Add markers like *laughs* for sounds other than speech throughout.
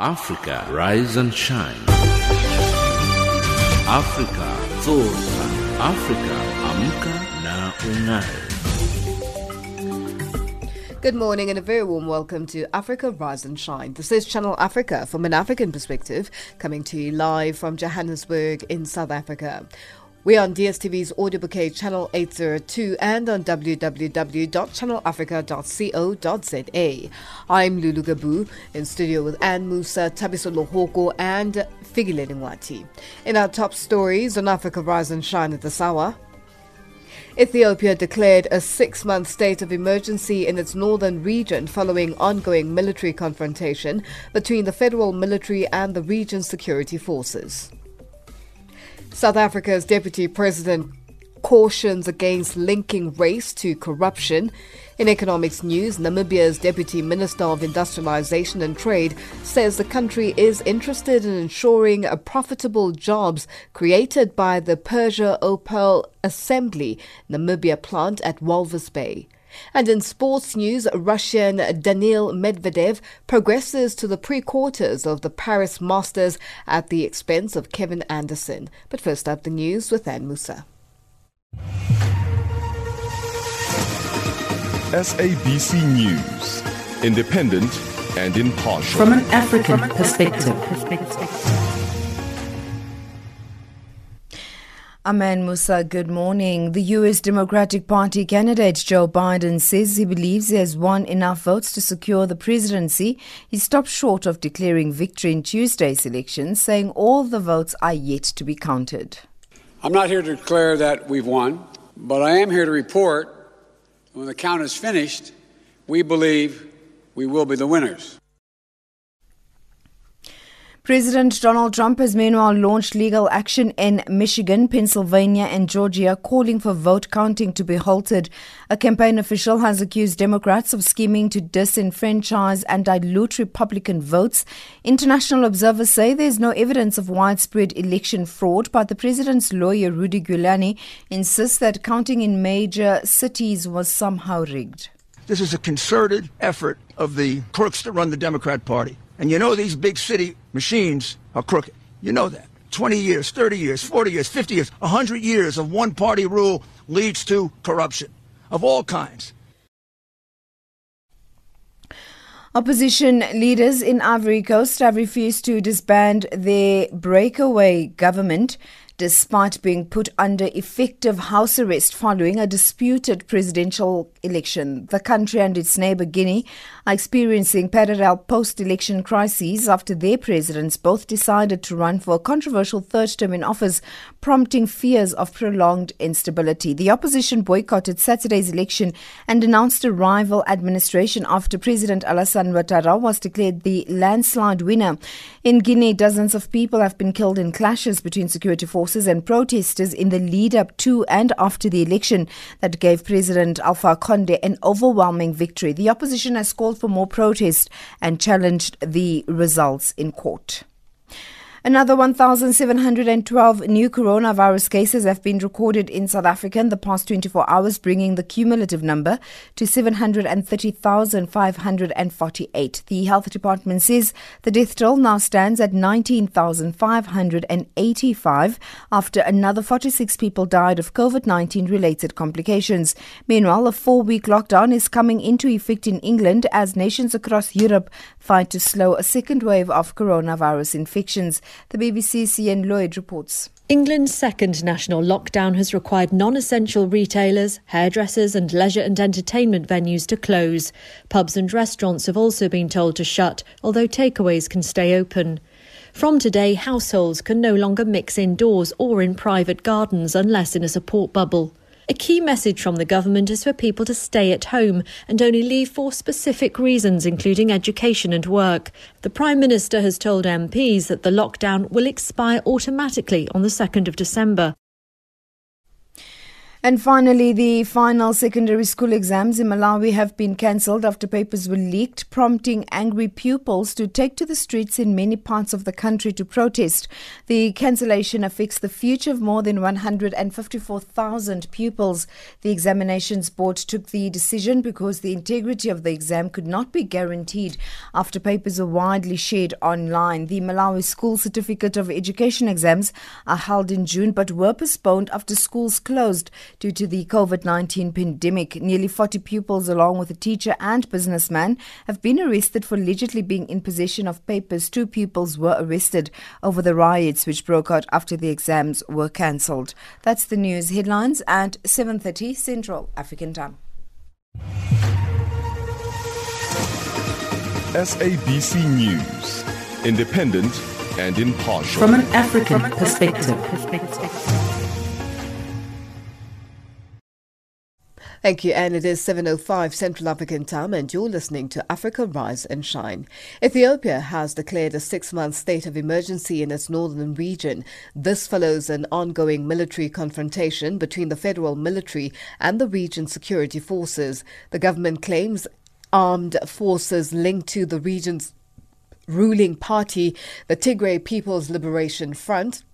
Africa Rise and Shine. Africa Zorka. Africa Amka na Ung'are. Good morning and a very warm welcome to Africa Rise and Shine. This is Channel Africa from an African perspective, coming to you live from Johannesburg in South Africa. We are on DSTV's audio bouquet channel 802 and on www.channelafrica.co.za. I'm Lulu Gabu in studio with Anne Musa, Tabiso Lohoko and Figile Ngwati. In our top stories on Africa Rise and Shine at this hour, Ethiopia declared a six month state of emergency in its northern region following ongoing military confrontation between the federal military and the region's security forces. South Africa's deputy president cautions against linking race to corruption. In economics news, Namibia's deputy minister of industrialization and trade says the country is interested in ensuring a profitable jobs created by the Peugeot Opel Assembly Namibia plant at Walvis Bay. And in sports news, Russian Daniil Medvedev progresses to the pre-quarters of the Paris Masters at the expense of Kevin Anderson. But first up, the news with Ann Musa. SABC News, independent and impartial. From an African perspective. Aman Musa, good morning. The U.S. Democratic Party candidate Joe Biden says he believes he has won enough votes to secure the presidency. He stopped short of declaring victory in Tuesday's election, saying all the votes are yet to be counted. I'm not here to declare that we've won, but I am here to report when the count is finished, we believe we will be the winners. President Donald Trump has meanwhile launched legal action in Michigan, Pennsylvania, and Georgia, calling for vote counting to be halted. A campaign official has accused Democrats of scheming to disenfranchise and dilute Republican votes. International observers say there is no evidence of widespread election fraud, but the president's lawyer, Rudy Giuliani, insists that counting in major cities was somehow rigged. This is a concerted effort of the crooks that run the Democrat Party. And you know these big city machines are crooked. You know that. 20 years, 30 years, 40 years, 50 years, 100 years of one party rule leads to corruption of all kinds. Opposition leaders in Ivory Coast have refused to disband their breakaway government despite being put under effective house arrest following a disputed presidential election. The country and its neighbor Guinea are experiencing parallel post election crises after their presidents both decided to run for a controversial third term in office, prompting fears of prolonged instability. The opposition boycotted Saturday's election and announced a rival administration after President Alassane Ouattara was declared the landslide winner. In Guinea, dozens of people have been killed in clashes between security forces and protesters in the lead up to and after the election that gave President Alpha Conde an overwhelming victory. The opposition has called for more protest and challenged the results in court. Another 1,712 new coronavirus cases have been recorded in South Africa in the past 24 hours, bringing the cumulative number to 730,548. The Health Department says the death toll now stands at 19,585 after another 46 people died of COVID 19 related complications. Meanwhile, a four week lockdown is coming into effect in England as nations across Europe fight to slow a second wave of coronavirus infections. The BBC's Ian Lloyd reports. England's second national lockdown has required non essential retailers, hairdressers, and leisure and entertainment venues to close. Pubs and restaurants have also been told to shut, although takeaways can stay open. From today, households can no longer mix indoors or in private gardens unless in a support bubble. A key message from the government is for people to stay at home and only leave for specific reasons, including education and work. The Prime Minister has told MPs that the lockdown will expire automatically on the 2nd of December. And finally, the final secondary school exams in Malawi have been cancelled after papers were leaked, prompting angry pupils to take to the streets in many parts of the country to protest. The cancellation affects the future of more than 154,000 pupils. The examinations board took the decision because the integrity of the exam could not be guaranteed after papers were widely shared online. The Malawi School Certificate of Education exams are held in June but were postponed after schools closed due to the COVID 19 pandemic. Nearly 40 pupils, along with a teacher and businessman, have been arrested for allegedly being in possession of papers. Two pupils were arrested over the riots which broke out after the exams were cancelled. That's the news headlines at 7:30 Central African Time. SABC News, independent and impartial. From an African perspective. Thank you, and it is 7.05 Central African time, and you're listening to Africa Rise and Shine. Ethiopia has declared a six-month state of emergency in its northern region. This follows an ongoing military confrontation between the federal military and the region's security forces. The government claims armed forces linked to the region's ruling party, the Tigray People's Liberation Front,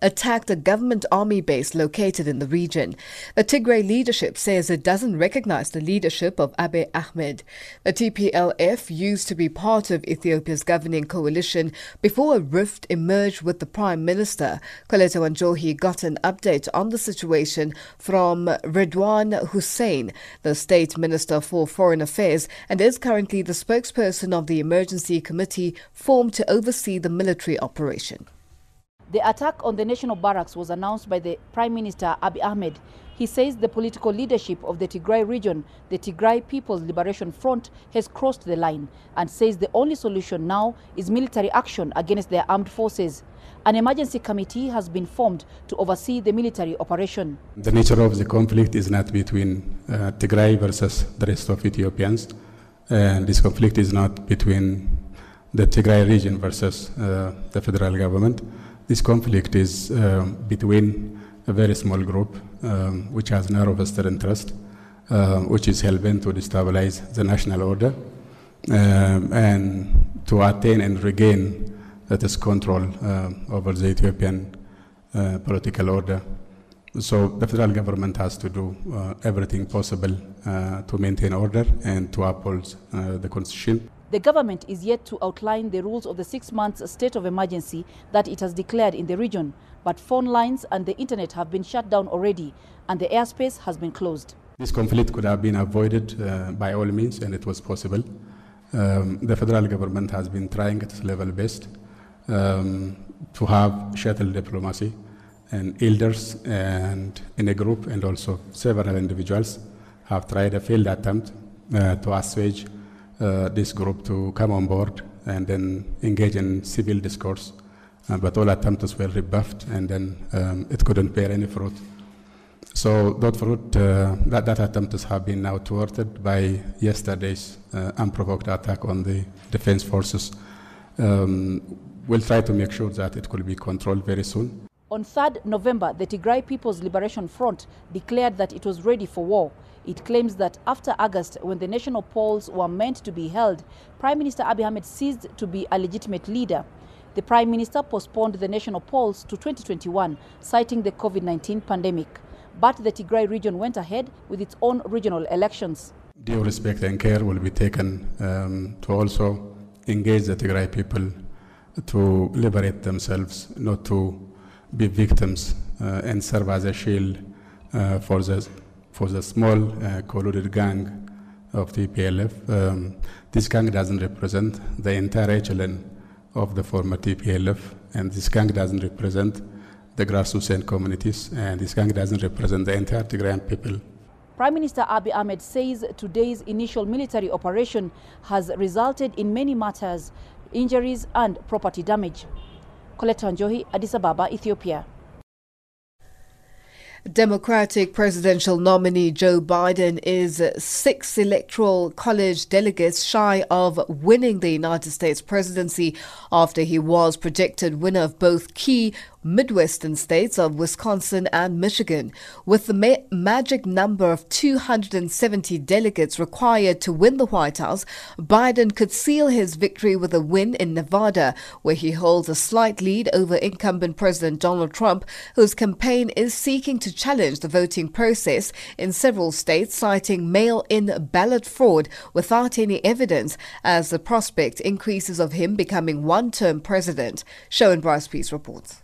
attacked a government army base located in the region. The Tigray leadership says it doesn't recognize the leadership of Abiy Ahmed. The TPLF used to be part of Ethiopia's governing coalition before a rift emerged with the prime minister. Coletta Wanjohi got an update on the situation from Redwan Hussein, the state minister for foreign affairs, and is currently the spokesperson of the emergency committee formed to oversee the military operation. The attack on the national barracks was announced by the Prime Minister Abiy Ahmed. He says the political leadership of the Tigray region, the Tigray People's Liberation Front, has crossed the line and says the only solution now is military action against their armed forces. An emergency committee has been formed to oversee the military operation. The nature of the conflict is not between uh, Tigray versus the rest of Ethiopians. And this conflict is not between the Tigray region versus uh, the federal government. This conflict is um, between a very small group um, which has narrow vested interest, uh, which is hell bent to destabilize the national order um, and to attain and regain that is control uh, over the Ethiopian uh, political order. So the federal government has to do uh, everything possible uh, to maintain order and to uphold uh, the constitution. The government is yet to outline the rules of the six months state of emergency that it has declared in the region, but phone lines and the internet have been shut down already, and the airspace has been closed. This conflict could have been avoided uh, by all means, and it was possible. Um, the federal government has been trying its level best um, to have shuttle diplomacy, and elders and in a group, and also several individuals have tried a failed attempt uh, to assuage this group to come on board and then engage in civil discourse. Uh, but all attempts were rebuffed and then um, it couldn't bear any fruit. So that fruit, uh, that, that attempts have been now thwarted by yesterday's uh, unprovoked attack on the defense forces. Um, we'll try to make sure that it could be controlled very soon. On 3rd November, the Tigray People's Liberation Front declared that it was ready for war. It claims that after August, when the national polls were meant to be held, Prime Minister Abiy Ahmed ceased to be a legitimate leader. The Prime Minister postponed the national polls to 2021, citing the COVID 19 pandemic. But the Tigray region went ahead with its own regional elections. Due respect and care will be taken um, to also engage the Tigray people to liberate themselves, not to be victims uh, and serve as a shield uh, for the for the small uh, colluded gang of the PLF. Um, this gang doesn't represent the entire echelon of the former TPLF, and this gang doesn't represent the grassroots and communities, and this gang doesn't represent the entire Tigrayan people. Prime Minister Abiy Ahmed says today's initial military operation has resulted in many matters, injuries and property damage. Coletta Addis Ababa, Ethiopia. Democratic presidential nominee Joe Biden is six electoral college delegates shy of winning the United States presidency after he was projected winner of both key Midwestern states of Wisconsin and Michigan. With the ma- magic number of 270 delegates required to win the White House, Biden could seal his victory with a win in Nevada, where he holds a slight lead over incumbent President Donald Trump, whose campaign is seeking to challenge the voting process in several states, citing mail in ballot fraud without any evidence as the prospect increases of him becoming one term president. Sherwin Bryce Pease reports.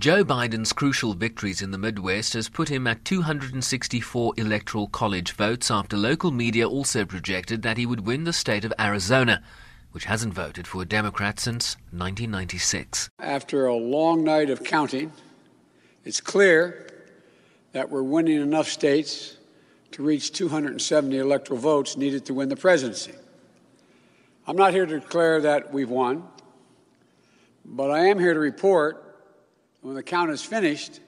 Joe Biden's crucial victories in the Midwest has put him at 264 electoral college votes after local media also projected that he would win the state of Arizona, which hasn't voted for a Democrat since 1996. After a long night of counting, it's clear that we're winning enough states to reach 270 electoral votes needed to win the presidency. I'm not here to declare that we've won, but I am here to report when the count is finished,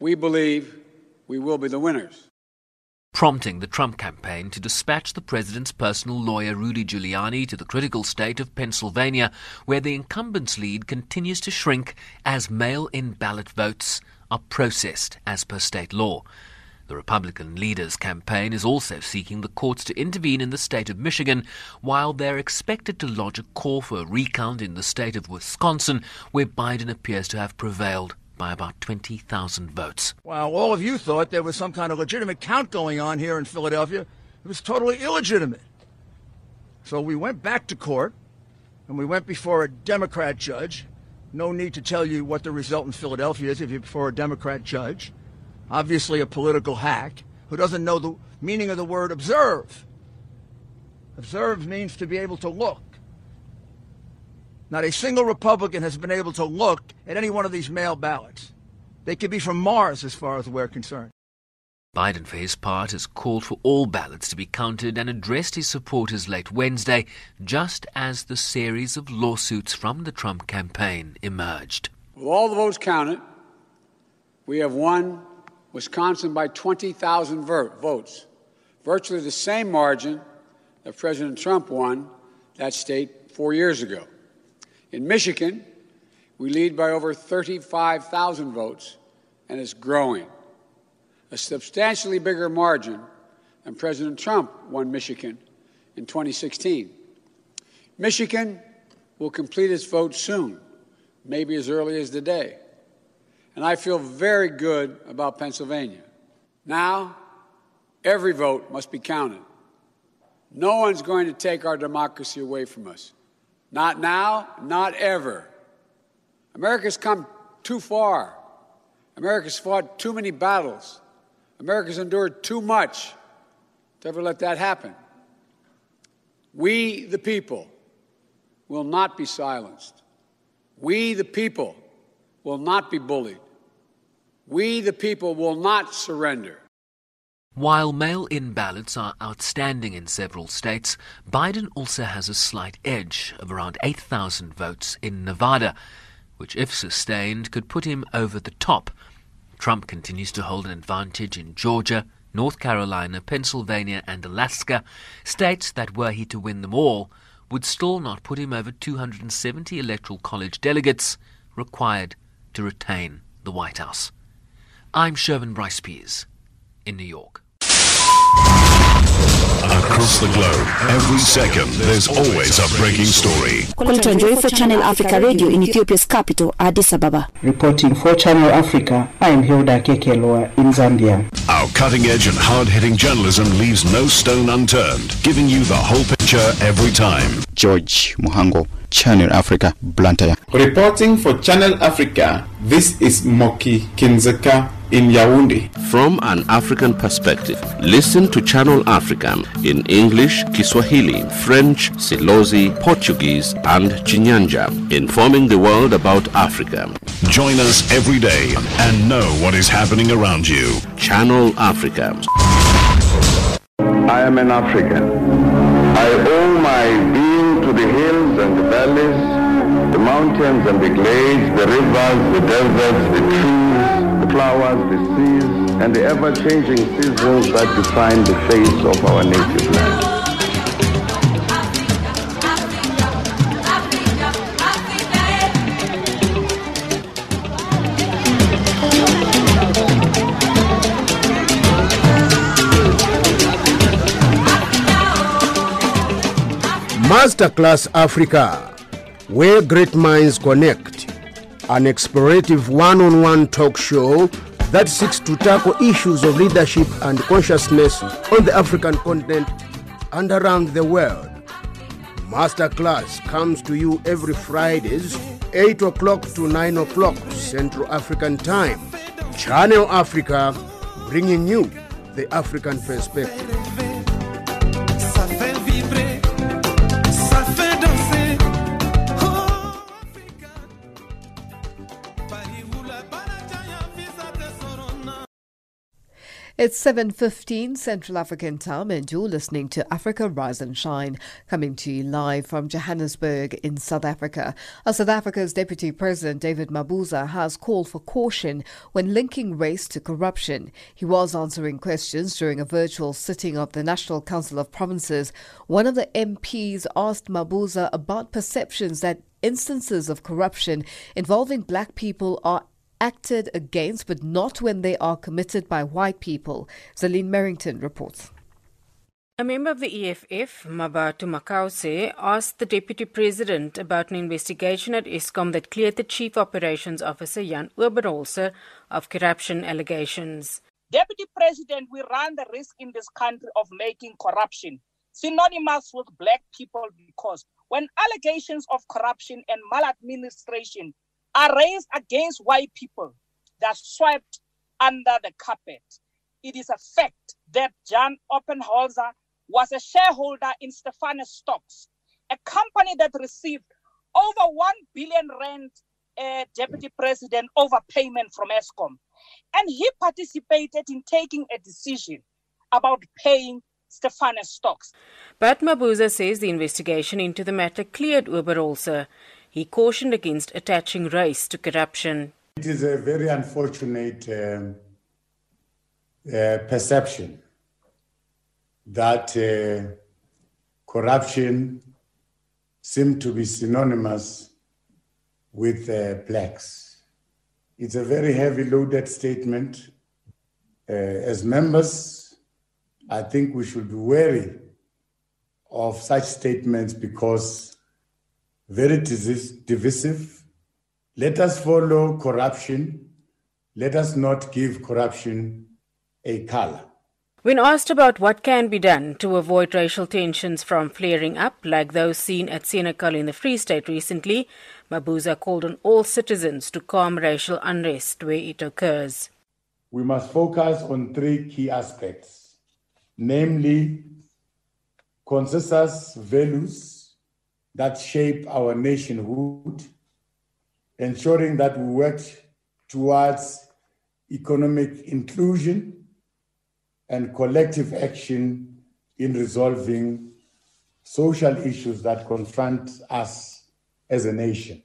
we believe we will be the winners. Prompting the Trump campaign to dispatch the president's personal lawyer Rudy Giuliani to the critical state of Pennsylvania, where the incumbent's lead continues to shrink as mail in ballot votes are processed as per state law. The Republican leader's campaign is also seeking the courts to intervene in the state of Michigan, while they're expected to lodge a call for a recount in the state of Wisconsin, where Biden appears to have prevailed by about 20,000 votes. While all of you thought there was some kind of legitimate count going on here in Philadelphia, it was totally illegitimate. So we went back to court, and we went before a Democrat judge. No need to tell you what the result in Philadelphia is if you're before a Democrat judge obviously a political hack, who doesn't know the meaning of the word observe. Observe means to be able to look. Not a single Republican has been able to look at any one of these mail ballots. They could be from Mars as far as we're concerned. Biden, for his part, has called for all ballots to be counted and addressed his supporters late Wednesday, just as the series of lawsuits from the Trump campaign emerged. With all the votes counted, we have won Wisconsin by 20,000 votes, virtually the same margin that President Trump won that state four years ago. In Michigan, we lead by over 35,000 votes, and it's growing. A substantially bigger margin than President Trump won Michigan in 2016. Michigan will complete its vote soon, maybe as early as today and I feel very good about Pennsylvania. Now, every vote must be counted. No one's going to take our democracy away from us. Not now, not ever. America's come too far. America's fought too many battles. America's endured too much to ever let that happen. We, the people, will not be silenced. We, the people, will not be bullied. We, the people, will not surrender. While mail in ballots are outstanding in several states, Biden also has a slight edge of around 8,000 votes in Nevada, which, if sustained, could put him over the top. Trump continues to hold an advantage in Georgia, North Carolina, Pennsylvania, and Alaska, states that, were he to win them all, would still not put him over 270 electoral college delegates required to retain the White House. I'm Sherwin Bryce Pease in New York. Across the globe, every second, there's always a breaking story. Coletta Wanjohi for Channel Africa Radio in Ethiopia's capital, Addis Ababa. Reporting for Channel Africa, I am Hilda Kekelwa in Zambia. Our cutting edge and hard hitting journalism leaves no stone unturned, giving you the whole picture every time. George Muhango, Channel Africa, Blantyre. Reporting for Channel Africa, this is Moki Kindzeka in Yaoundé. From an African perspective, listen to Channel Africa in English, Kiswahili, French, Silozi, Portuguese, and Chinyanja, informing the world about Africa. Join us every day and know what is happening around you. Channel Africa. I am an African. I owe my being to the hills and the valleys, the mountains and the glades, the rivers, the deserts, the trees, the flowers, the seas, and the ever-changing seasons that define the face of our native land. Masterclass Africa, where great minds connect. An explorative one on one talk show that seeks to tackle issues of leadership and consciousness on the African continent and around the world. Masterclass comes to you every Fridays, 8 o'clock to 9 o'clock Central African Time. Channel Africa, bringing you the African perspective. It's 7.15 Central African time and you're listening to Africa Rise and Shine, coming to you live from Johannesburg in South Africa. Uh, South Africa's Deputy President David Mabuza has called for caution when linking race to corruption. He was answering questions during a virtual sitting of the National Council of Provinces. One of the MPs asked Mabuza about perceptions that instances of corruption involving black people are acted against, but not when they are committed by white people. Zaline Merrington reports. A member of the EFF, Mmabatho Mokause, asked the Deputy President about an investigation at Eskom that cleared the Chief Operations Officer Jan Oberholzer of corruption allegations. Deputy President, we run the risk in this country of making corruption synonymous with black people because when allegations of corruption and maladministration are raised against white people, they're swept under the carpet. It is a fact that John Oppenholzer was a shareholder in Stefanutti Stocks, a company that received over 1 billion rand uh, deputy president overpayment from Eskom. And he participated in taking a decision about paying Stefanutti Stocks. But Mabuza says the investigation into the matter cleared Oberholzer. He cautioned against attaching race to corruption. It is a very unfortunate um, uh, perception that uh, corruption seems to be synonymous with uh, blacks. It's a very heavy loaded statement. Uh, as members, I think we should be wary of such statements because very divisive. Let us follow corruption. Let us not give corruption a color. When asked about what can be done to avoid racial tensions from flaring up, like those seen at Senekal in the Free State recently, Mabuza called on all citizens to calm racial unrest where it occurs. We must focus on three key aspects, namely consensus values that shape our nationhood, ensuring that we work towards economic inclusion and collective action in resolving social issues that confront us as a nation.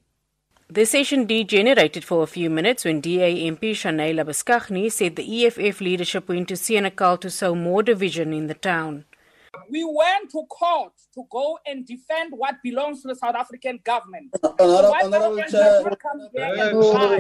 The session degenerated for a few minutes when DA MP Shanela Baskagni said the EFF leadership went to Senekal to sow more division in the town. We went to court to go and defend what belongs to the South African government. Honorable- White Honorable African Chair. government comes back and lie.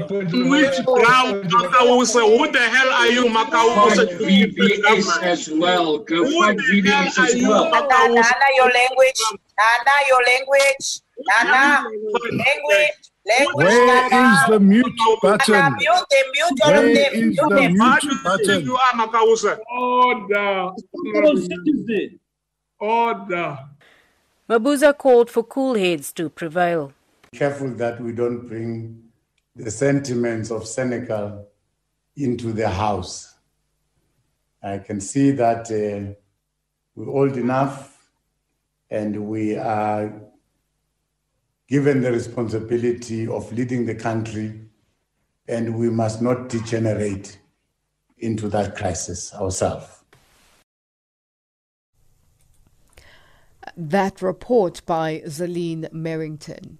Which ground, Mokause? Who the hell are you, Mokause? VBS as well. Go find VBS as well. Nana, Nana, your language. Nana, your language. Nana, language. Language, Where Nana. is the mute button? Nana, mute them, mute all of Where them. is Mute the them. mute button? You. Order. Order. Mabuza called for cool heads to prevail. Careful that we don't bring the sentiments of Senekal into the house. I can see that uh, we're old enough and we are given the responsibility of leading the country, and we must not degenerate into that crisis ourselves. That report by Zaline Merrington.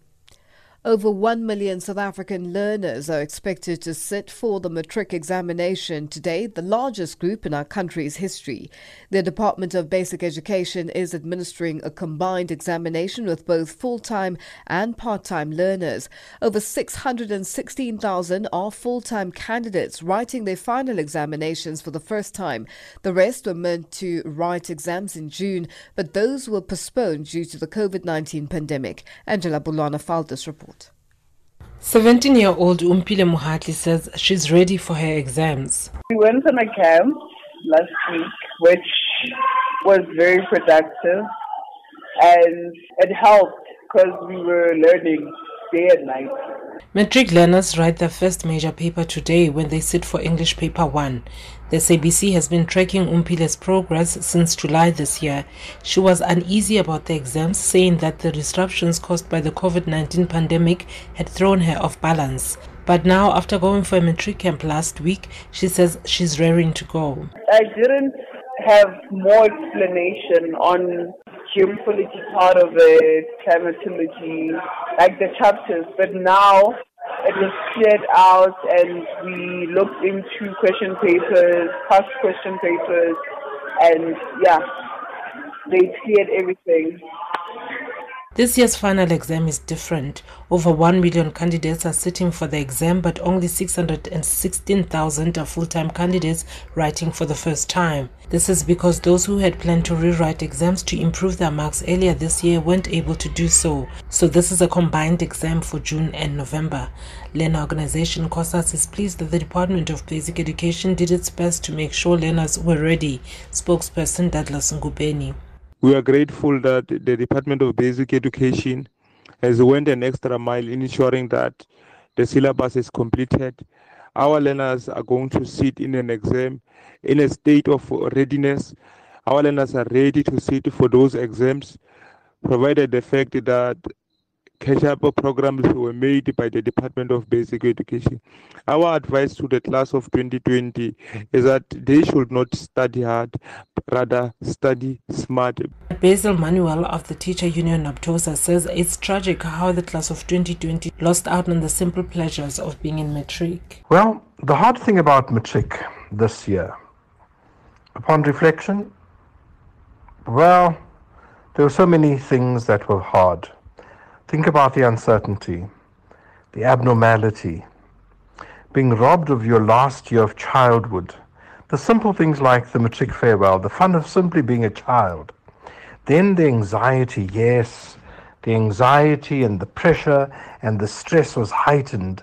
Over 1 million South African learners are expected to sit for the matric examination today, the largest group in our country's history. The Department of Basic Education is administering a combined examination with both full time and part time learners. Over 616,000 are full time candidates writing their final examinations for the first time. The rest were meant to write exams in June, but those were postponed due to the COVID 19 pandemic. Angela Bulana filed this report. 17 year old Umpile Muhatli says she's ready for her exams. We went on a camp last week, which was very productive and it helped because we were learning day and night. Matric learners write their first major paper today when they sit for English Paper 1. The SABC has been tracking Umpile's progress since July this year. She was uneasy about the exams, saying that the disruptions caused by the COVID 19 pandemic had thrown her off balance. But now, after going for a matric camp last week, she says she's raring to go. I didn't have more explanation on geopolitical part of it, climatology, like the chapters, but now it was cleared out and we looked into question papers, past question papers, and yeah, they cleared everything. This year's final exam is different. Over 1 million candidates are sitting for the exam, but only 616,000 are full time candidates writing for the first time. This is because those who had planned to rewrite exams to improve their marks earlier this year weren't able to do so. So, this is a combined exam for June and November. Learner organization COSAS is pleased that the Department of Basic Education did its best to make sure learners were ready. Spokesperson Douglas Ngubeni. We are grateful that the Department of Basic Education has went an extra mile in ensuring that the syllabus is completed. Our learners are going to sit in an exam in a state of readiness. Our learners are ready to sit for those exams, provided the fact that catch-up programs were made by the Department of Basic Education. Our advice to the class of 2020 is that they should not study hard, rather study smart. Basil Manuel of the Teacher Union Naptosa says it's tragic how the class of 2020 lost out on the simple pleasures of being in matric. Well, the hard thing about matric this year, upon reflection, well, there were so many things that were hard. Think about the uncertainty, the abnormality, being robbed of your last year of childhood, the simple things like the matric farewell, the fun of simply being a child. Then the anxiety, yes, the anxiety and the pressure and the stress was heightened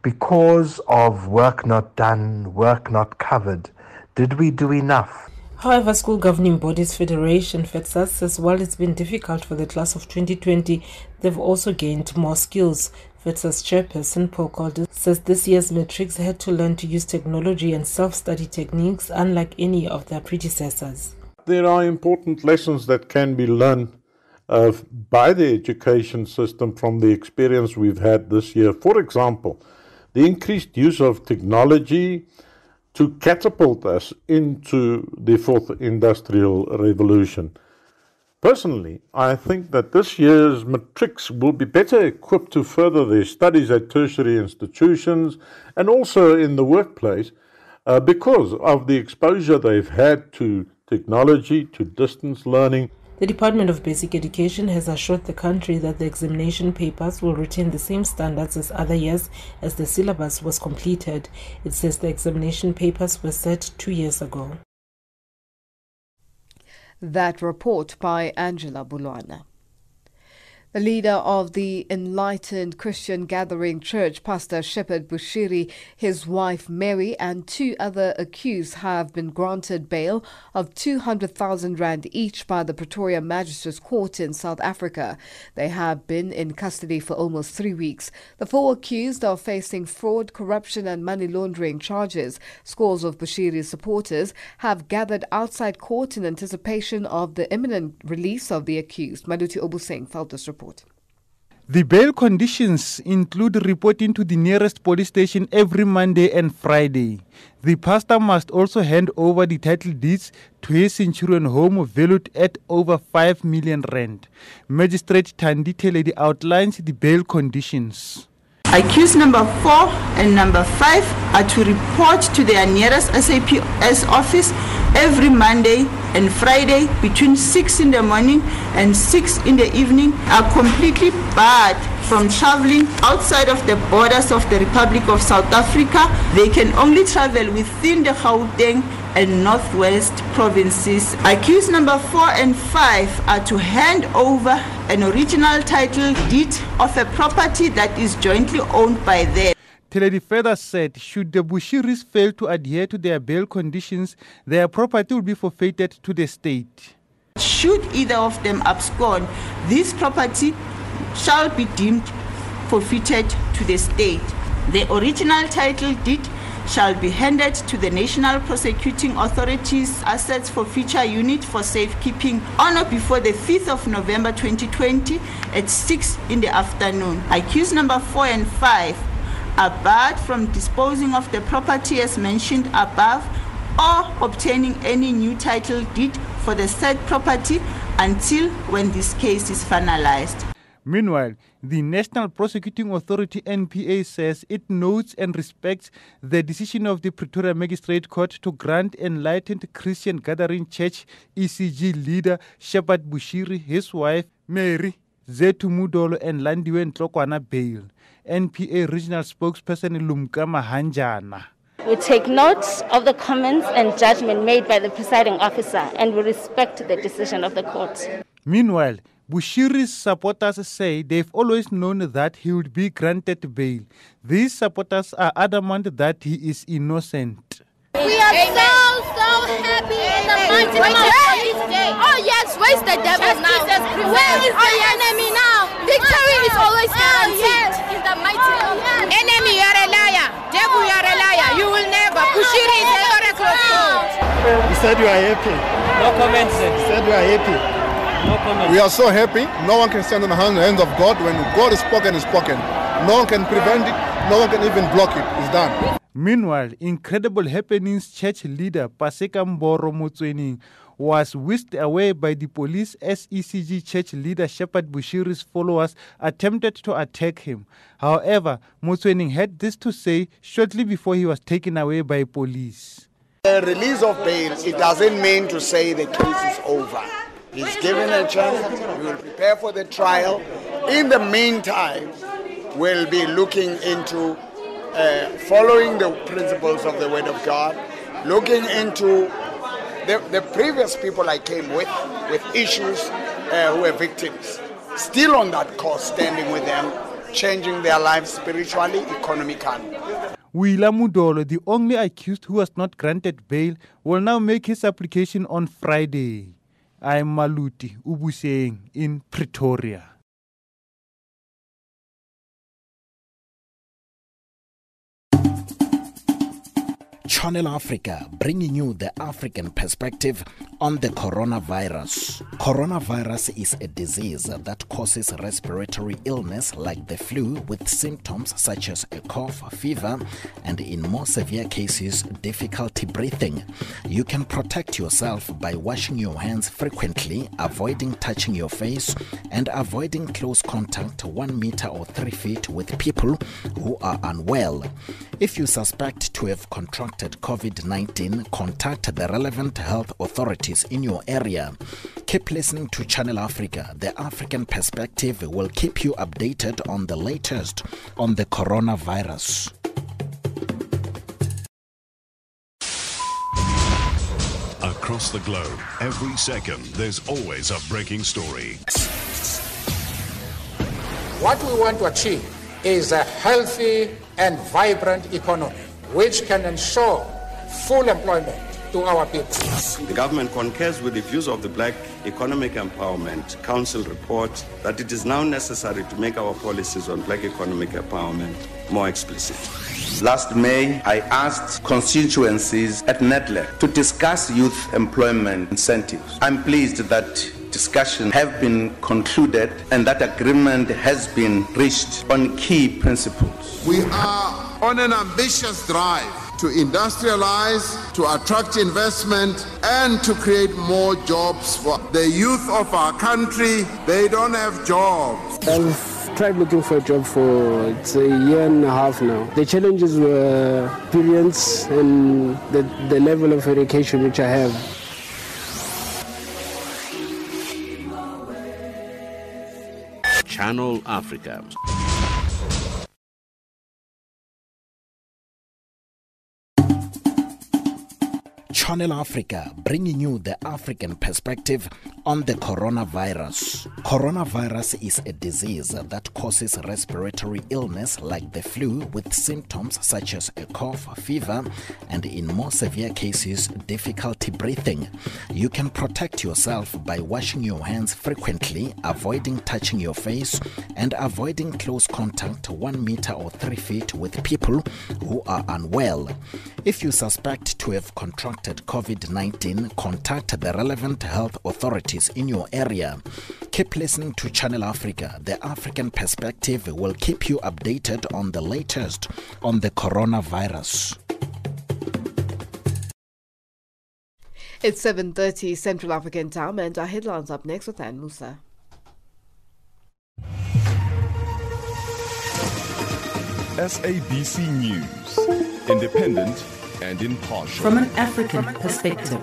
because of work not done, work not covered. Did we do enough? However, School Governing Bodies Federation FEDSAS says while it's been difficult for the class of 2020, they've also gained more skills. FEDSAS chairperson Paul Colditz says this year's matrics had to learn to use technology and self-study techniques unlike any of their predecessors. There are important lessons that can be learned uh, by the education system from the experience we've had this year. For example, the increased use of technology, to catapult us into the fourth industrial revolution. Personally, I think that this year's matrics will be better equipped to further their studies at tertiary institutions and also in the workplace uh, because of the exposure they've had to technology, to distance learning. The Department of Basic Education has assured the country that the examination papers will retain the same standards as other years as the syllabus was completed. It says the examination papers were set two years ago. That report by Angela Bulwana. The leader of the Enlightened Christian Gathering Church, Pastor Shepherd Bushiri, his wife Mary, and two other accused have been granted bail of 200,000 rand each by the Pretoria Magistrates Court in South Africa. They have been in custody for almost three weeks. The four accused are facing fraud, corruption, and money laundering charges. Scores of Bushiri's supporters have gathered outside court in anticipation of the imminent release of the accused. Maluti Obuseng filed this report. The bail conditions include reporting to the nearest police station every Monday and Friday. The pastor must also hand over the title deeds to his Centurion home valued at over 5 million rand. Magistrate Tandi Teledi outlines the bail conditions. Accused number four and number five are to report to their nearest SAPS office every Monday and Friday between 6 in the morning and 6 in the evening are completely barred from traveling outside of the borders of the Republic of South Africa. They can only travel within the Gauteng and Northwest provinces. Accused number four and five are to hand over an original title deed of a property that is jointly owned by them. Teledi further said, should the Bushiris fail to adhere to their bail conditions, their property will be forfeited to the state. Should either of them abscond, this property shall be deemed forfeited to the state. The original title deed shall be handed to the National Prosecuting Authority's Assets for Future Unit for safekeeping on or before the 5th of November 2020 at 6 in the afternoon. Accused number 4 and 5 are barred from disposing of the property as mentioned above or obtaining any new title deed for the said property until when this case is finalized. Meanwhile, the National Prosecuting Authority NPA says it notes and respects the decision of the Pretoria Magistrate Court to grant Enlightened Christian Gathering Church ECG leader Shepherd Bushiri, his wife Mary Zetu Mudolo, and Landiwe Ntlokwana bail. NPA regional spokesperson Lumka Mahanjana. We take note of the comments and judgment made by the presiding officer and we respect the decision of the court. Meanwhile, Bushiri's supporters say they've always known that he would be granted bail. These supporters are adamant that he is innocent. We are so, so happy in the mighty name of this day. Oh yes, where's the devil now? Where is the enemy now? Victory is always guaranteed. Oh, yes. In the mighty name of oh, Enemy, you are a liar. Devil, you are a liar. You will never. Bushiri is an oracle of You said you are happy. No comments. You said you are happy. No comments. We are so happy. No one can stand on the hands of God. When God is spoken, is spoken. No one can prevent it. No one can even block it. It's done. Meanwhile, incredible happenings church leader Paseka Mboro Motsoeneng was whisked away by the police as ECG church leader Shepherd Bushiri's followers attempted to attack him. However, Motsoeneng had this to say shortly before he was taken away by police. The release of bail, it doesn't mean to say the case is over. He's given a chance, we will prepare for the trial. In the meantime, we'll be looking into uh, following the principles of the Word of God, looking into the, the previous people I came with, with issues uh, who were victims, still on that course, standing with them, changing their lives spiritually, economically. Wila Mudolo, the only accused who was not granted bail, will now make his application on Friday. I am Maluti Ubuseng in Pretoria. Channel Africa, bringing you the African perspective on the coronavirus. Coronavirus is a disease that causes respiratory illness like the flu with symptoms such as a cough, fever, and in more severe cases, difficulty breathing. You can protect yourself by washing your hands frequently, avoiding touching your face, and avoiding close contact one meter or three feet with people who are unwell. If you suspect to have contracted COVID 19, contact the relevant health authorities in your area. Keep listening to Channel Africa. The African perspective will keep you updated on the latest on the coronavirus. Across the globe, every second, there's always a breaking story. What we want to achieve is a healthy and vibrant economy which can ensure full employment to our people. The government concurs with the views of the Black Economic Empowerment Council report that it is now necessary to make our policies on black economic empowerment more explicit. Last May, I asked constituencies at NEDLAC to discuss youth employment incentives. I'm pleased that discussions have been concluded and that agreement has been reached on key principles. We are on an ambitious drive to industrialize, to attract investment, and to create more jobs for the youth of our country. They don't have jobs. I've tried looking for a job for it's a year and a half now. The challenges were experience and the, the level of education which I have. Channel Africa. Channel Africa, bringing you the African perspective on the coronavirus. Coronavirus is a disease that causes respiratory illness like the flu with symptoms such as a cough, fever, and in more severe cases, difficulty breathing. You can protect yourself by washing your hands frequently, avoiding touching your face, and avoiding close contact one meter or three feet with people who are unwell. If you suspect to have contracted COVID 19, contact the relevant health authorities in your area. Keep listening to Channel Africa. The African perspective will keep you updated on the latest on the coronavirus. It's 7.30 Central African time and our headlines up next with Ann Musa. SABC News. Independent and impartial. From an African perspective.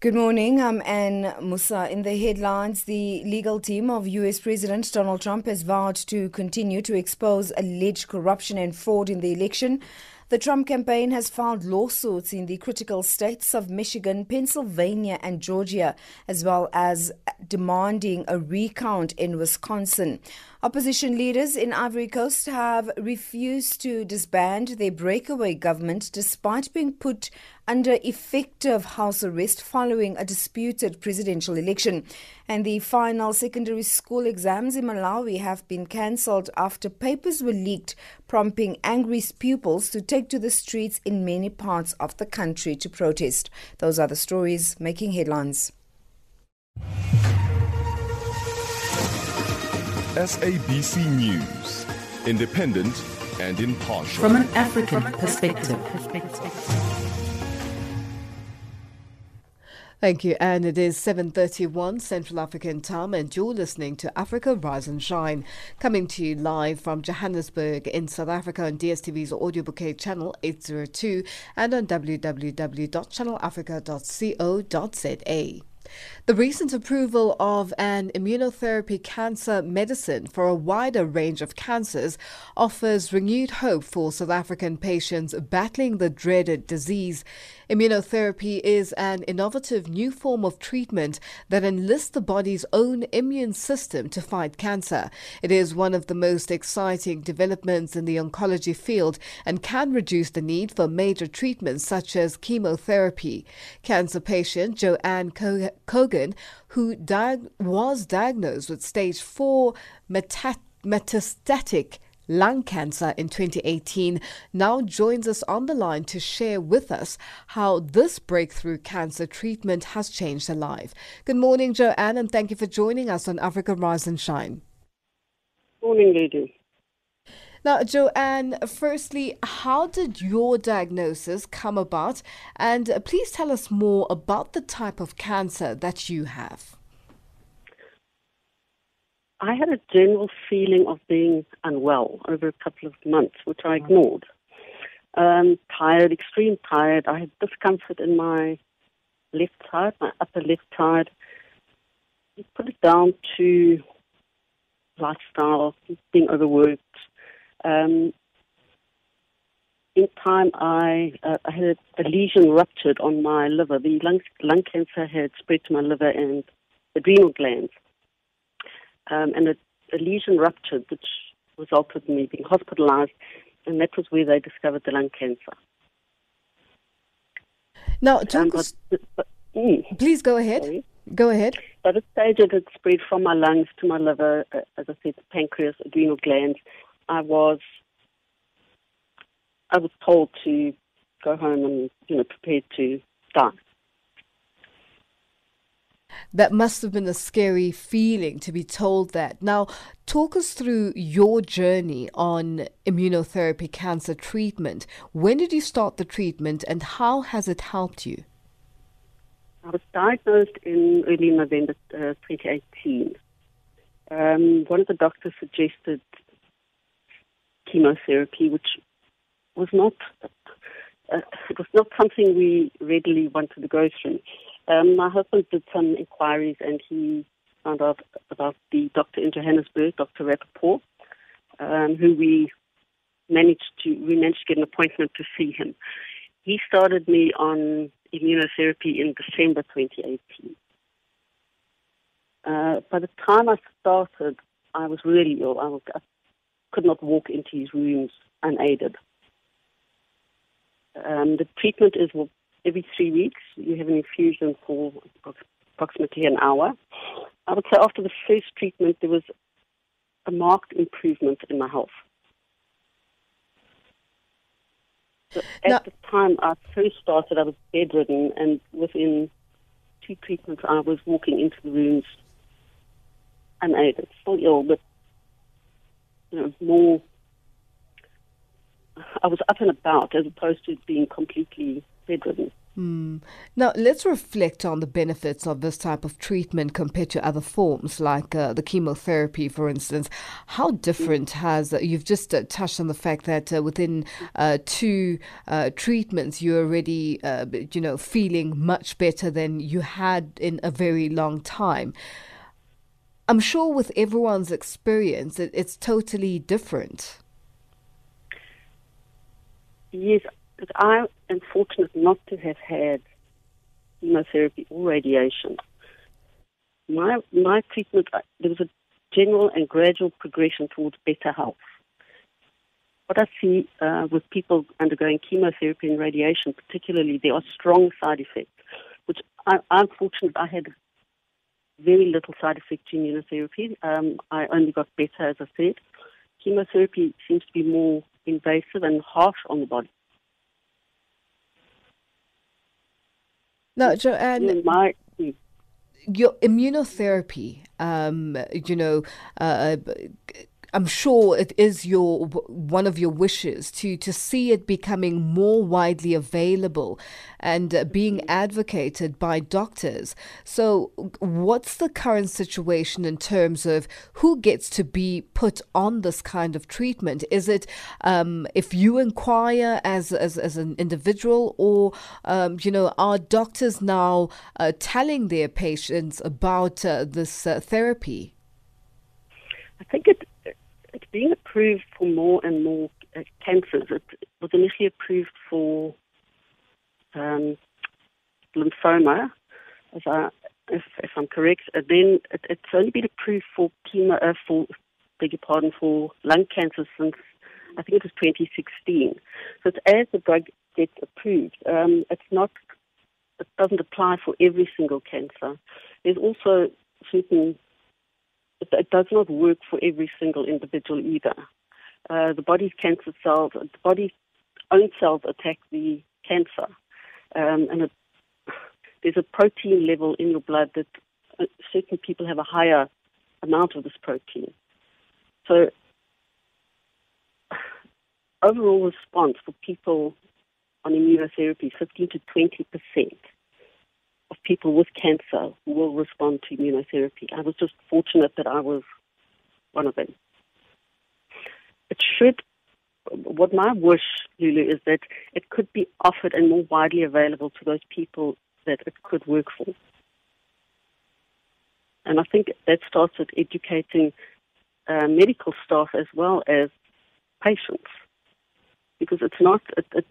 Good morning. I'm Anne Musa. In the headlines, the legal team of US President Donald Trump has vowed to continue to expose alleged corruption and fraud in the election. The Trump campaign has filed lawsuits in the critical states of Michigan, Pennsylvania, and Georgia, as well as demanding a recount in Wisconsin. Opposition leaders in Ivory Coast have refused to disband their breakaway government despite being put under effective house arrest following a disputed presidential election. And the final secondary school exams in Malawi have been cancelled after papers were leaked, prompting angry pupils to take to the streets in many parts of the country to protest. Those are the stories making headlines. SABC News. Independent and impartial. From an African perspective. Thank you. And it is 7.31 Central African time and you're listening to Africa Rise and Shine. Coming to you live from Johannesburg in South Africa on DSTV's audio bouquet channel 802 and on www.channelafrica.co.za. The recent approval of an immunotherapy cancer medicine for a wider range of cancers offers renewed hope for South African patients battling the dreaded disease. Immunotherapy is an innovative new form of treatment that enlists the body's own immune system to fight cancer. It is one of the most exciting developments in the oncology field and can reduce the need for major treatments such as chemotherapy. Cancer patient Joanne Kogan, who di- was diagnosed with stage 4 meta- metastatic lung cancer in 2018, now joins us on the line to share with us how this breakthrough cancer treatment has changed her life. Good morning, Joanne, and thank you for joining us on Africa Rise and Shine. Good morning, lady. Now, Joanne, firstly, how did your diagnosis come about? And please tell us more about the type of cancer that you have. I had a general feeling of being unwell over a couple of months, which I ignored. Um, tired, extreme tired. I had discomfort in my left side, my upper left side. You put it down to lifestyle, being overworked. Um, in time, I, uh, I had a, lesion ruptured on my liver. The lung, lung cancer had spread to my liver and adrenal glands um, and a, a, lesion ruptured, which resulted in me being hospitalized, and that was where they discovered the lung cancer. Now, um, but, but, mm, please go ahead. Sorry. Go ahead. By the stage it had spread from my lungs to my liver, uh, as I said, pancreas, adrenal glands. I was, I was told to go home and you know prepared to die. That must have been a scary feeling to be told that. Now, talk us through your journey on immunotherapy cancer treatment. When did you start the treatment and how has it helped you? I was diagnosed in early November uh, 2018. Um, one of the doctors suggested chemotherapy, which was not uh, it was not something we readily wanted to go through. Um, my husband did some inquiries and he found out about the doctor in Johannesburg, Dr. Rappaport, um, who we managed to we managed to get an appointment to see him. He started me on immunotherapy in December 2018. Uh, by the time I started, I was really ill. I, was, could not walk into his rooms unaided. Um, the treatment is every three weeks. You have an infusion for approximately an hour. I would say after the first treatment, there was a marked improvement in my health. So at the time I first started, I was bedridden, and within two treatments, I was walking into the rooms unaided, still ill, but you know, more I was up and about as opposed to being completely bedridden. Hmm. Now, let's reflect on the benefits of this type of treatment compared to other forms, like uh, the chemotherapy, for instance. How different has uh, you've just uh, touched on the fact that uh, within uh, two uh, treatments you're already, you know, feeling much better than you had in a very long time. I'm sure with everyone's experience, it, it's totally different. Yes, I am fortunate not to have had chemotherapy or radiation. My my treatment uh, there was a general and gradual progression towards better health. What I see uh, with people undergoing chemotherapy and radiation, particularly, there are strong side effects, which I, I'm fortunate I had very little side effects to immunotherapy. Um, I only got better, as I said. Chemotherapy seems to be more invasive and harsh on the body. Now, Joanne, my, your immunotherapy, um, you know, uh, I'm sure it is your one of your wishes to to see it becoming more widely available and uh, being advocated by doctors. So, what's the current situation in terms of who gets to be put on this kind of treatment? Is it um, if you inquire as as, as an individual, or um, you know, are doctors now uh, telling their patients about uh, this uh, therapy? I think it it's being approved for more and more uh, cancers. It was initially approved for um, lymphoma, I, if, if, I'm correct. And then it, it's only been approved for chemo, uh, for beg your pardon, for lung cancer since I think it was 2016. So it's as the drug gets approved, um, it's not. It doesn't apply for every single cancer. There's also certain it does not work for every single individual either. Uh, the body's cancer cells, the body's own cells attack the cancer, um, and it, there's a protein level in your blood that uh, certain people have a higher amount of this protein. So, overall response for people on immunotherapy, 15 to 20 percent of people with cancer will respond to immunotherapy. I was just fortunate that I was one of them. It should, what my wish, Lulu, is that it could be offered and more widely available to those people that it could work for. And I think that starts with educating uh, medical staff as well as patients. Because it's not, it, it,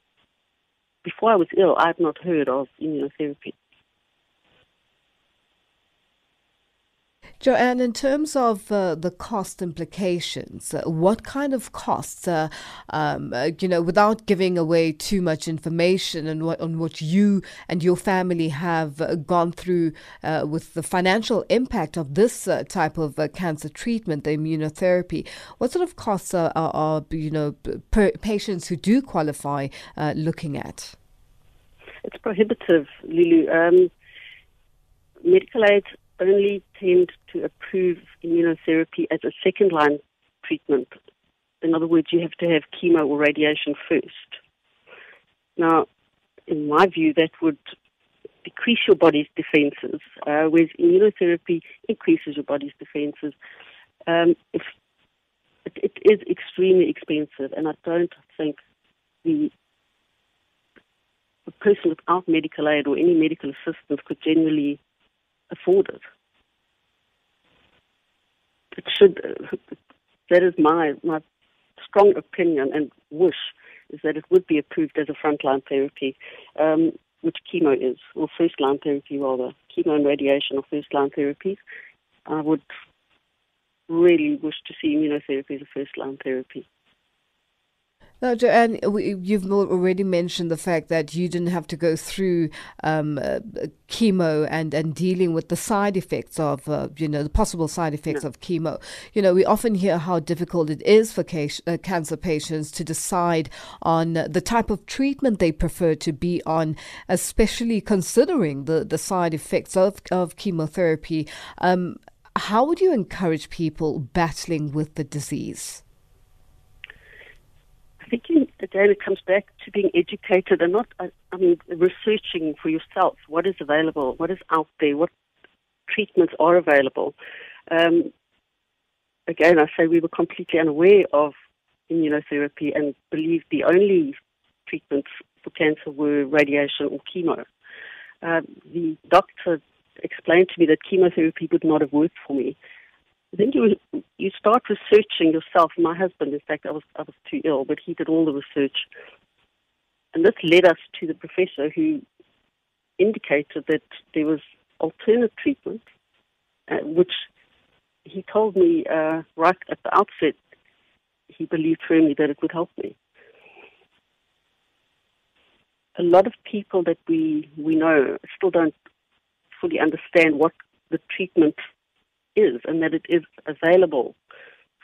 before I was ill, I had not heard of immunotherapy. Joanne, in terms of uh, the cost implications, uh, what kind of costs, uh, um, uh, you know, without giving away too much information on what, on what you and your family have uh, gone through uh, with the financial impact of this type of cancer treatment, the immunotherapy, what sort of costs are, are, are you know, patients who do qualify looking at? It's prohibitive, Lulu. Um, medical aid only tend to approve immunotherapy as a second line treatment. In other words, you have to have chemo or radiation first. Now, in my view, that would decrease your body's defenses, uh, whereas immunotherapy increases your body's defenses. Um, if, it, it is extremely expensive, and I don't think the, the person without medical aid or any medical assistance could generally afford it. It should. That is my my strong opinion and wish is that it would be approved as a frontline therapy, um, which chemo is, or first line therapy rather. Chemo and radiation are first line therapies. I would really wish to see immunotherapy as a first line therapy. Now, Joanne, you've already mentioned the fact that you didn't have to go through um, uh, chemo and, and dealing with the side effects of, uh, you know, the possible side effects no. of chemo. You know, we often hear how difficult it is for ca- uh, cancer patients to decide on the type of treatment they prefer to be on, especially considering the, the side effects of, of chemotherapy. Um, how would you encourage people battling with the disease? Think again it comes back to being educated and not, I, I mean, researching for yourself what is available, what is out there, what treatments are available. Um, again, I say we were completely unaware of immunotherapy and believed the only treatments for cancer were radiation or chemo. Uh, the doctor explained to me that chemotherapy would not have worked for me. Then you you start researching yourself. My husband, in fact, I was I was too ill, but he did all the research, and this led us to the professor who indicated that there was alternate treatment, uh, which he told me uh, right at the outset. He believed firmly that it would help me. A lot of people that we we know still don't fully understand what the treatment is and that it is available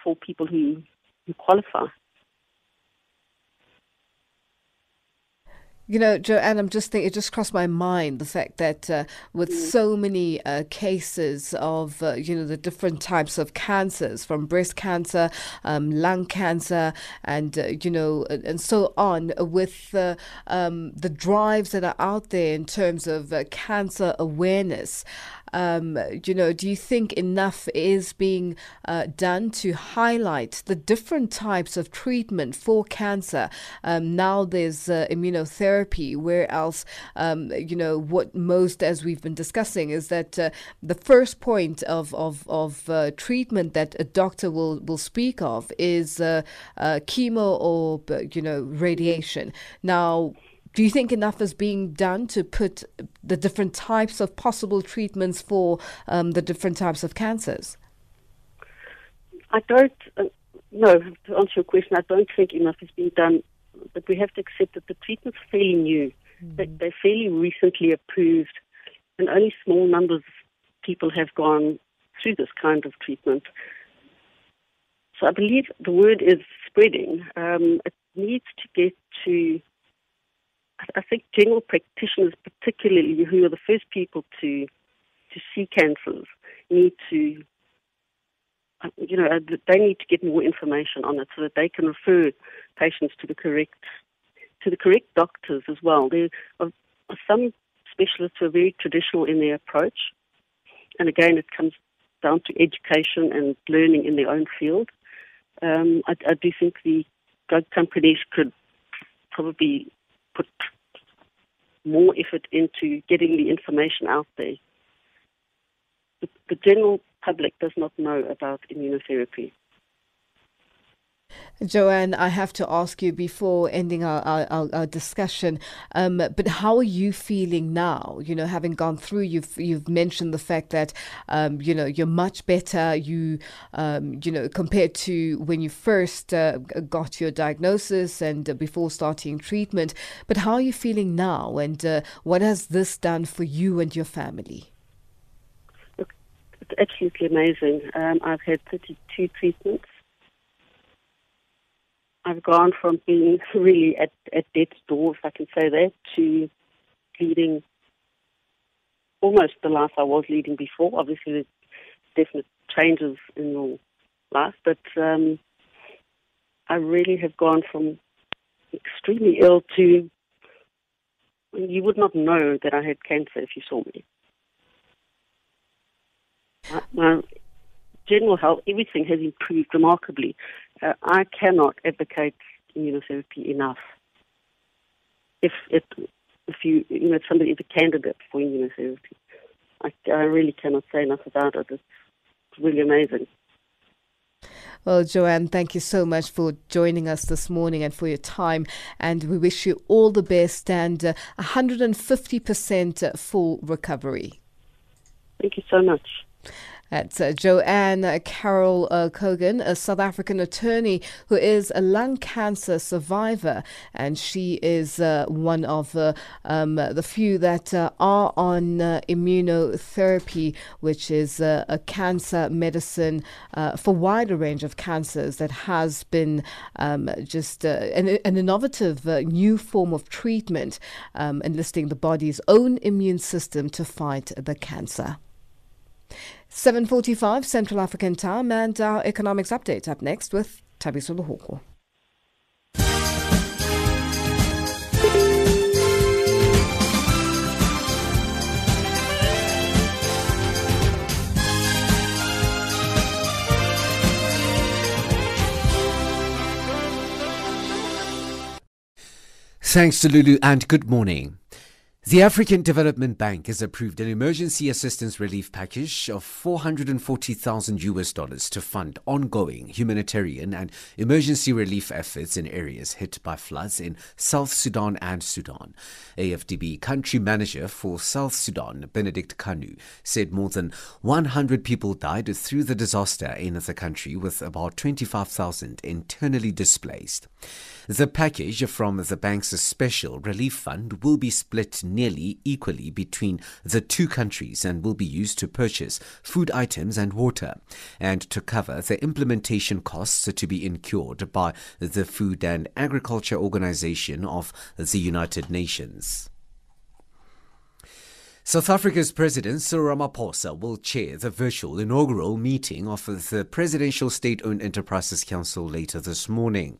for people who, who qualify. You know, Joanne, I'm just thinking, it just crossed my mind the fact that uh, with mm. so many uh, cases of, uh, you know, the different types of cancers, from breast cancer, um, lung cancer, and, uh, you know, and so on, with uh, um, the drives that are out there in terms of uh, cancer awareness. Um, you know, do you think enough is being uh, done to highlight the different types of treatment for cancer? Um, now there's uh, immunotherapy, where else, um, you know, what most, as we've been discussing, is that uh, the first point of, of, of uh, treatment that a doctor will, will speak of is uh, uh, chemo or, you know, radiation. Now, do you think enough is being done to put the different types of possible treatments for um, the different types of cancers? I don't. Uh, no, to answer your question, I don't think enough is being done. But we have to accept that the treatment's fairly new. Mm. They, they're fairly recently approved, and only small numbers of people have gone through this kind of treatment. So I believe the word is spreading. Um, it needs to get to I think general practitioners, particularly who are the first people to to see cancers, need to, uh, you know, uh, they need to get more information on it so that they can refer patients to the correct to the correct doctors as well. There are some specialists who are very traditional in their approach, and again, it comes down to education and learning in their own field. Um, I, I do think the drug companies could probably put more effort into getting the information out there. The, the general public does not know about immunotherapy. Joanne, I have to ask you before ending our, our, our discussion, um, but how are you feeling now? You know, having gone through, you've you've mentioned the fact that um, you know you're much better. You um, you know compared to when you first uh, got your diagnosis and uh, before starting treatment. But how are you feeling now, and uh, what has this done for you and your family? Look, it's absolutely amazing. Um, I've had 32 treatments. I've gone from being *laughs* really at, at death's door, if I can say that, to leading almost the life I was leading before. Obviously, there's definite changes in your life, but um, I really have gone from extremely ill to you would not know that I had cancer if you saw me. My, general health, everything has improved remarkably. Uh, I cannot advocate immunotherapy enough. If it, if you, you know, if somebody is a candidate for immunotherapy, I, I really cannot say enough about it. It's really amazing. Well, Joanne, thank you so much for joining us this morning and for your time. And we wish you all the best and uh, 150% full recovery. Thank you so much. That's uh, Joanne Carol uh, Cogan, a South African attorney who is a lung cancer survivor, and she is uh, one of uh, um, the few that uh, are on uh, immunotherapy, which is a cancer medicine for wider range of cancers that has been um, just an, an, innovative new form of treatment, um, enlisting the body's own immune system to fight the cancer. 7.45 Central African Time and our economics update up next with Thabiso Lohoko. Thanks to Lulu and good morning. The African Development Bank has approved an emergency assistance relief package of 440,000 US dollars to fund ongoing humanitarian and emergency relief efforts in areas hit by floods in South Sudan and Sudan. AFDB country manager for South Sudan, Benedict Kanu, said more than 100 people died through the disaster in the country with about 25,000 internally displaced. The package from the bank's special relief fund will be split nearly equally between the two countries and will be used to purchase food items and water and to cover the implementation costs to be incurred by the Food and Agriculture Organization of the United Nations. South Africa's President Cyril Ramaphosa will chair the virtual inaugural meeting of the Presidential State Owned Enterprises Council later this morning.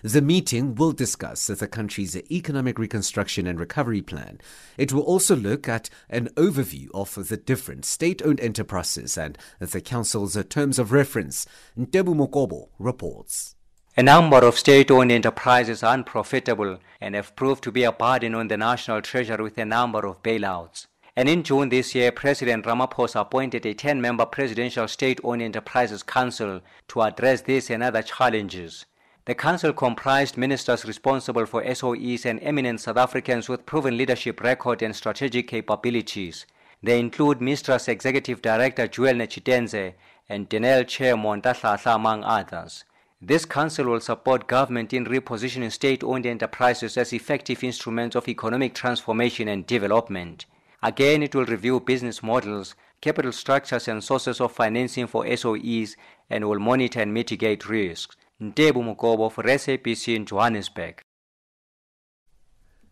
The meeting will discuss the country's economic reconstruction and recovery plan. It will also look at an overview of the different state owned enterprises and the Council's terms of reference. Ntebu Mokobo reports. A number of state owned enterprises are unprofitable and have proved to be a burden on the national treasury with a number of bailouts. And in June this year, President Ramaphosa appointed a 10 member Presidential State Owned Enterprises Council to address this and other challenges. The council comprised ministers responsible for SOEs and eminent South Africans with proven leadership record and strategic capabilities. They include Mistra Executive Director Joel Netshitenzhe and Denel Chair Monhla Hlahla, among others. This council will support government in repositioning state-owned enterprises as effective instruments of economic transformation and development. Again, it will review business models, capital structures and sources of financing for SOEs and will monitor and mitigate risks. Ntebu Mukobo for SABC in Johannesburg.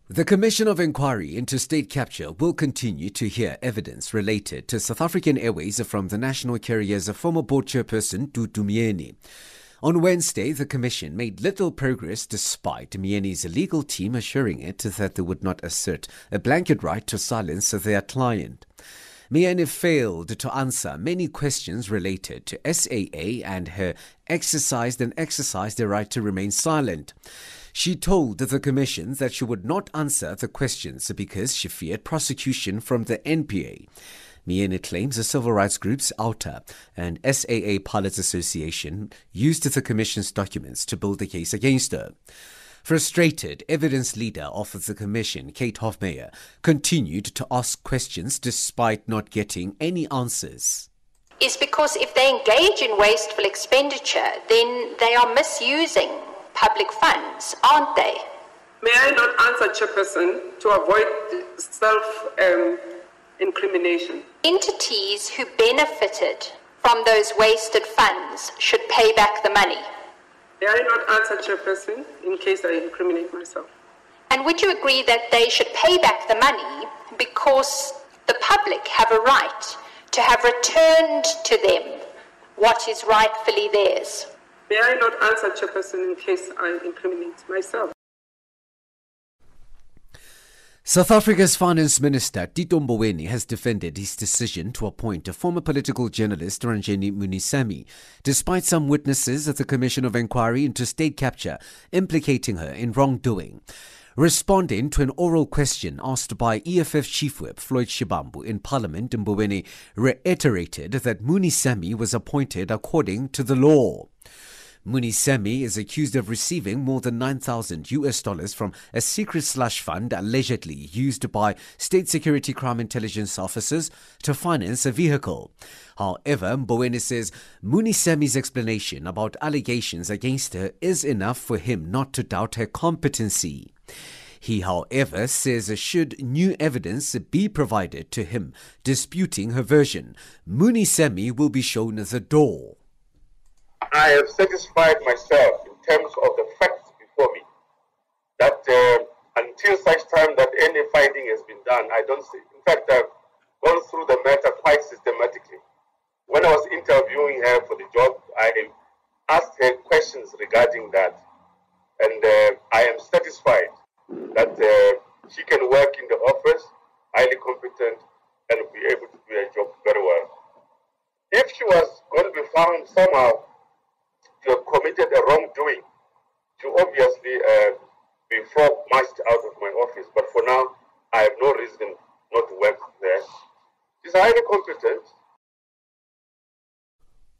The Commission of Inquiry into State Capture will continue to hear evidence related to South African Airways from the national carrier's former board chairperson, Dudu Myeni. On Wednesday, the Commission made little progress despite Myeni's legal team assuring it that they would not assert a blanket right to silence their client. Myeni failed to answer many questions related to SAA and her exercised and exercised the right to remain silent. She told the Commission that she would not answer the questions because she feared prosecution from the NPA. Myeni claims the civil rights groups OUTA and SAA Pilots Association used the Commission's documents to build a case against her. Frustrated, evidence leader of the commission, Kate Hofmeyr, continued to ask questions despite not getting any answers. Is because if they engage in wasteful expenditure, then they are misusing public funds, aren't they? May I not answer, Chairperson, to avoid self um, incrimination? Entities who benefited from those wasted funds should pay back the money. May I not answer, Chairperson, in case I incriminate myself? And would you agree that they should pay back the money because the public have a right to have returned to them what is rightfully theirs. May I not answer, Chairperson, in case I incriminate myself? South Africa's Finance Minister Tito Mboweni has defended his decision to appoint a former political journalist Ranjeni Munusamy, despite some witnesses at the Commission of Inquiry into state capture implicating her in wrongdoing. Responding to an oral question asked by EFF Chief Whip Floyd Shivambu in Parliament, Mboweni reiterated that Munusamy was appointed according to the law. Munusamy is accused of receiving more than 9,000 US dollars from a secret slush fund allegedly used by state security crime intelligence officers to finance a vehicle. However, Mboweni says Munusamy's explanation about allegations against her is enough for him not to doubt her competency. He, however, says should new evidence be provided to him disputing her version, Munusamy will be shown the door. I have satisfied myself in terms of the facts before me that uh, until such time that any finding has been done, I don't see. In fact, I've gone through the matter quite systematically. When I was interviewing her for the job, I asked her questions regarding that, and uh, I am satisfied that uh, she can work in the office, highly competent, and be able to do her job very well. If she was going to be found somehow to have committed a wrongdoing to obviously uh, be marched out of my office. But for now, I have no reason not to work there. She's highly competent.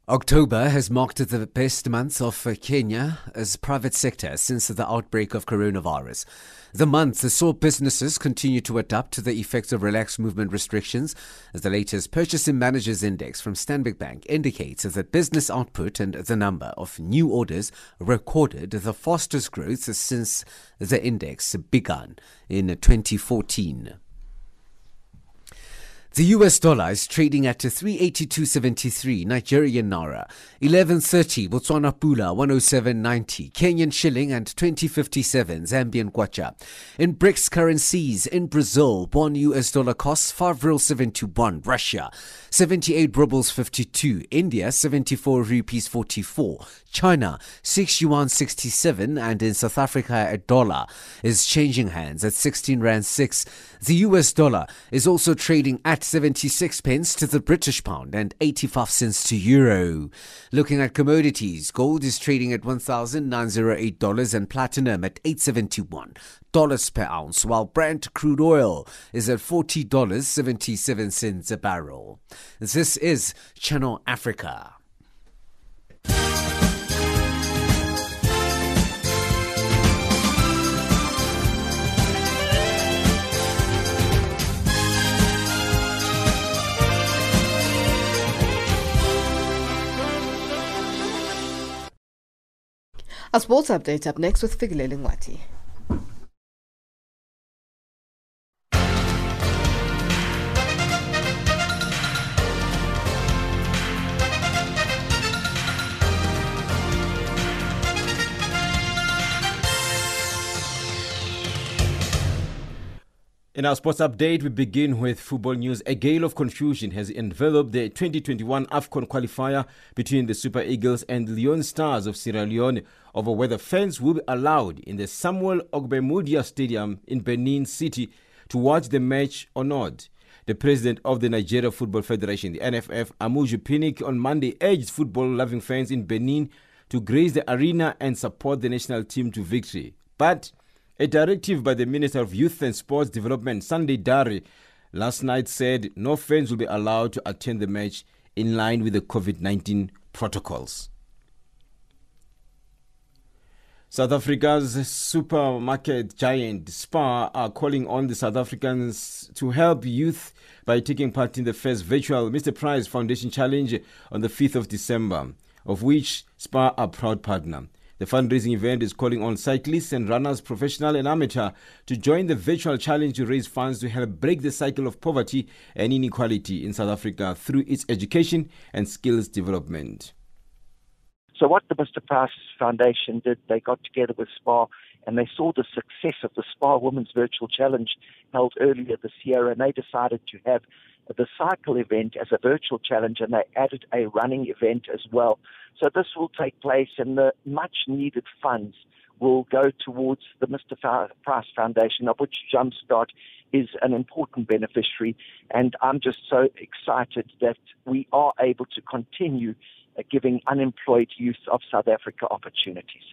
October has marked the best month of uh, Kenya's private sector since the outbreak of coronavirus. The month saw businesses continue to adapt to the effects of relaxed movement restrictions, as the latest Purchasing Managers Index from Stanbic Bank indicates that business output and the number of new orders recorded the fastest growth since the index began in 2014. The US dollar is trading at 382.73 Nigerian naira, 11.30 Botswana pula, 107.90 Kenyan shilling and 20.57 Zambian kwacha. In BRICS currencies, in Brazil, one US dollar costs 5 real 71, Russia 78 rubles 52, India 74 rupees 44, China 6 yuan 67 and in South Africa a dollar is changing hands at 16 rand 6. The US dollar is also trading at 76 pence to the British pound and 85 cents to euro. Looking at commodities, gold is trading at $1,908 and platinum at 871 dollars per ounce, while Brent crude oil is at $40.77 a barrel. This is Channel Africa. A sports update up next with Figilele Ngwati. In our sports update, we begin with football news. A gale of confusion has enveloped the 2021 AFCON qualifier between the Super Eagles and Leone Stars of Sierra Leone over whether fans will be allowed in the Samuel Ogbemudia Stadium in Benin City to watch the match or not. The president of the Nigeria Football Federation, the NFF, Amaju Pinnick, on Monday urged football loving fans in Benin to grace the arena and support the national team to victory. But a directive by the Minister of Youth and Sports Development, Sunday Dare, last night said no fans will be allowed to attend the match in line with the COVID 19 protocols. South Africa's supermarket giant Spar are calling on the South Africans to help youth by taking part in the first virtual Mr. Price Foundation Challenge on the 5th of December, of which Spar are proud partner. The fundraising event is calling on cyclists and runners, professional and amateur, to join the virtual challenge to raise funds to help break the cycle of poverty and inequality in South Africa through its education and skills development. So what the Mr. Price Foundation did, they got together with Spar and they saw the success of the Spar Women's Virtual Challenge held earlier this year, and they decided to have the cycle event as a virtual challenge, and they added a running event as well. So this will take place, and the much needed funds will go towards the Mr. Price Foundation, of which Jumpstart is an important beneficiary. And I'm just so excited that we are able to continue uh, giving unemployed youth of South Africa opportunities.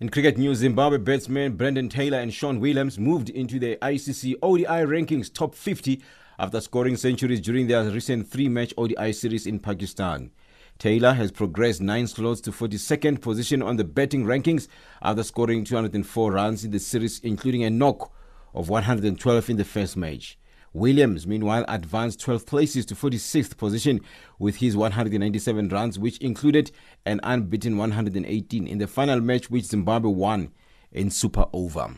In cricket news, Zimbabwe batsmen Brendan Taylor and Sean Williams moved into the ICC ODI rankings top 50 after scoring centuries during their recent three match ODI series in Pakistan. Taylor has progressed nine slots to 42nd position on the batting rankings after scoring 204 runs in the series, including a knock of 112 in the first match. Williams, meanwhile, advanced 12 places to 46th position with his 197 runs, which included an unbeaten 118 in the final match, which Zimbabwe won in Super Over.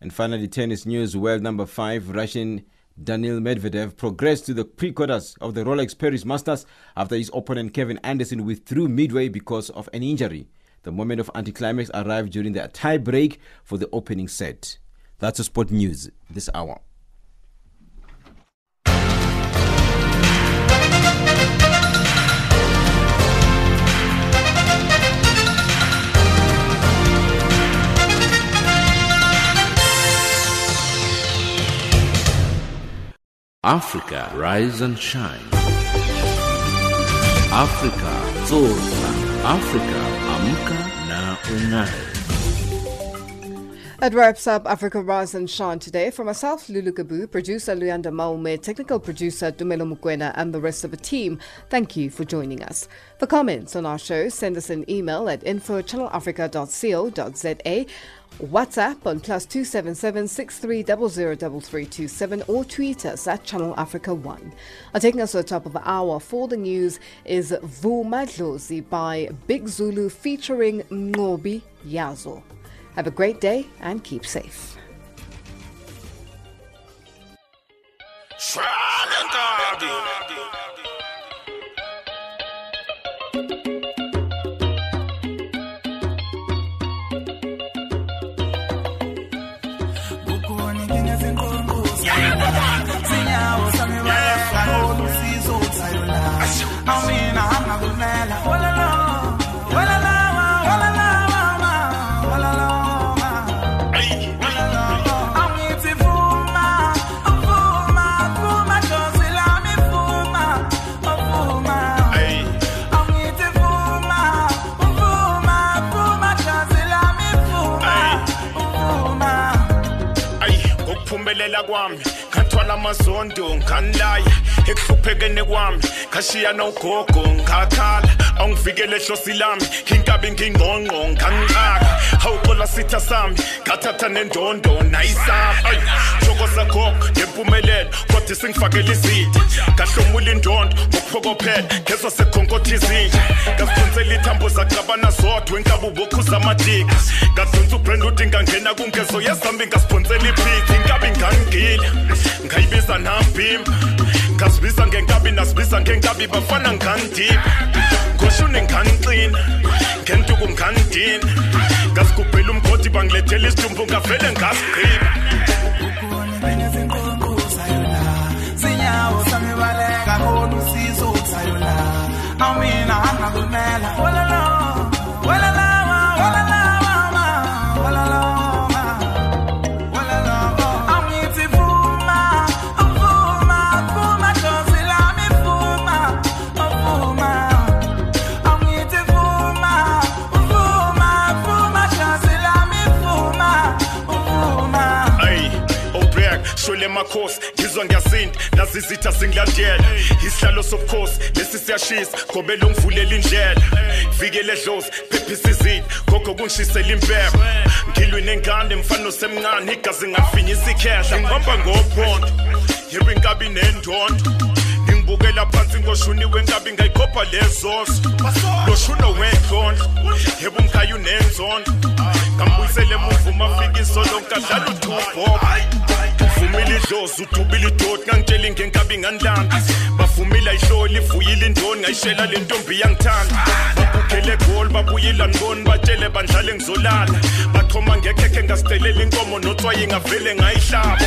And finally, tennis news world number five, Russian Daniil Medvedev progressed to the pre-quarters of the Rolex Paris Masters after his opponent Kevin Anderson withdrew midway because of an injury. The moment of anticlimax arrived during the tie break for the opening set. That's a sport news this hour. Africa, rise and shine. Africa, zorka. Africa, amka na ungae. That wraps up Africa Rise and Shine today. For myself, Lulu Gabu, producer Luyanda Maume, technical producer Dumelo Mukwena, and the rest of the team, thank you for joining us. For comments on our show, send us an email at info at channelafrica.co.za, WhatsApp on plus 277 63003327, or tweet us at Channel Africa 1. Uh, taking us to the top of the hour for the news is Vuma Dlozi by Big Zulu featuring Mnqobi Yazo. Have a great day and keep safe. Ukuphumelela amazondo nganilaya. Ekuhluphekeni kwami ngashiya nogogo ngakhala awungivikele hlosi lami inkabi ngingqongqo ngangixaka hawuxola sitha sami ngathatha nendondo nayisapha hloko sagogo ngempumelelo kodwa singifakela izitha ngahlomula indondo ngokuphokophela ngezwa sekhonkothi izinja ngasiphonsela ithambo zacabana zodwa enkabi ubokhuza amadika. Ngadonsa ubrand uthi ngangena kungezo yezambi ngasiphonsela iphitha inkabi ngangile ngayibiza nambimba ngasibiza ngenkabi nasibiza ngenkabi bafana ngandipha ngoshune nganixina ngentuku ngandina ngasigubhela umgodi bangilethela isidumbu ngavele ngasigqiba. Awumina angakumela walala obek shwele makhosi ngizwa ngiyasinda nazi izitha zingilandela isihlalo sobukhosi lesi siyashisa gobela ungivulela indlela. Vikele dlozi phephisa izitha gogo kungishisela impepho. Ngilwi nengane mfana osemncane igazi ngafinyisa ikhehla ngihamba ngophondo yebo inkabi nendondo. Ngibukela phansi ngoshuni wenkabi ngayikhopha lezoso loshuno wenhlonhlo yebo umkhayo unenzondo ngambuyisele emuva uma fika isolo nkadlala uthubho bavumile idlozi udubile idoti ngangitshela ingenkabi ngandlanga bavumile ayihloli ivuyile indoni ngayishela le ntombi yangithanda. Babukele egoli babuyila ngiboni batshele bandlale ngizolala. Bachoma ngekhekhe ngasidelela inkomo notswayi ngavele ngayihlaba.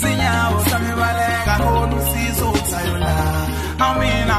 Sinyawo sami baleka khona usizo uthayo la awumina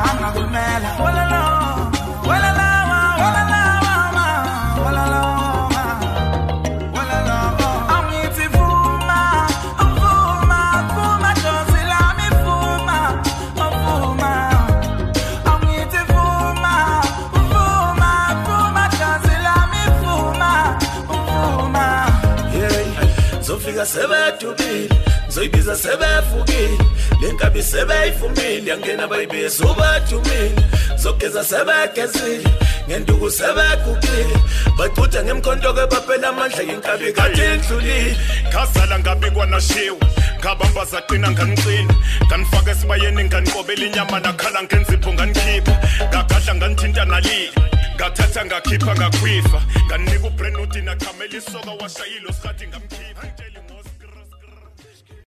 zofika sebedubile zoyibiza sebevukile le nkabi sebeyivumile yangena bayibiza ubadumile zogeza sebegezile ngenduku sebegugile. Bacutha ngemkhonto-ke baphela amandla yenkabi kade indlulile ngazala ngabi kwanashiwe ngabamba zaqina nganiqina nganifaka esibayeni nganiqobela inyama nakhala ngenzipho nganikhipha ngagadla nganithinta nalile ngathatha ngakhipha ngakhwifa. Nganika ubrenudi nachamela isoka washayilo sikhathi ngamkhipha.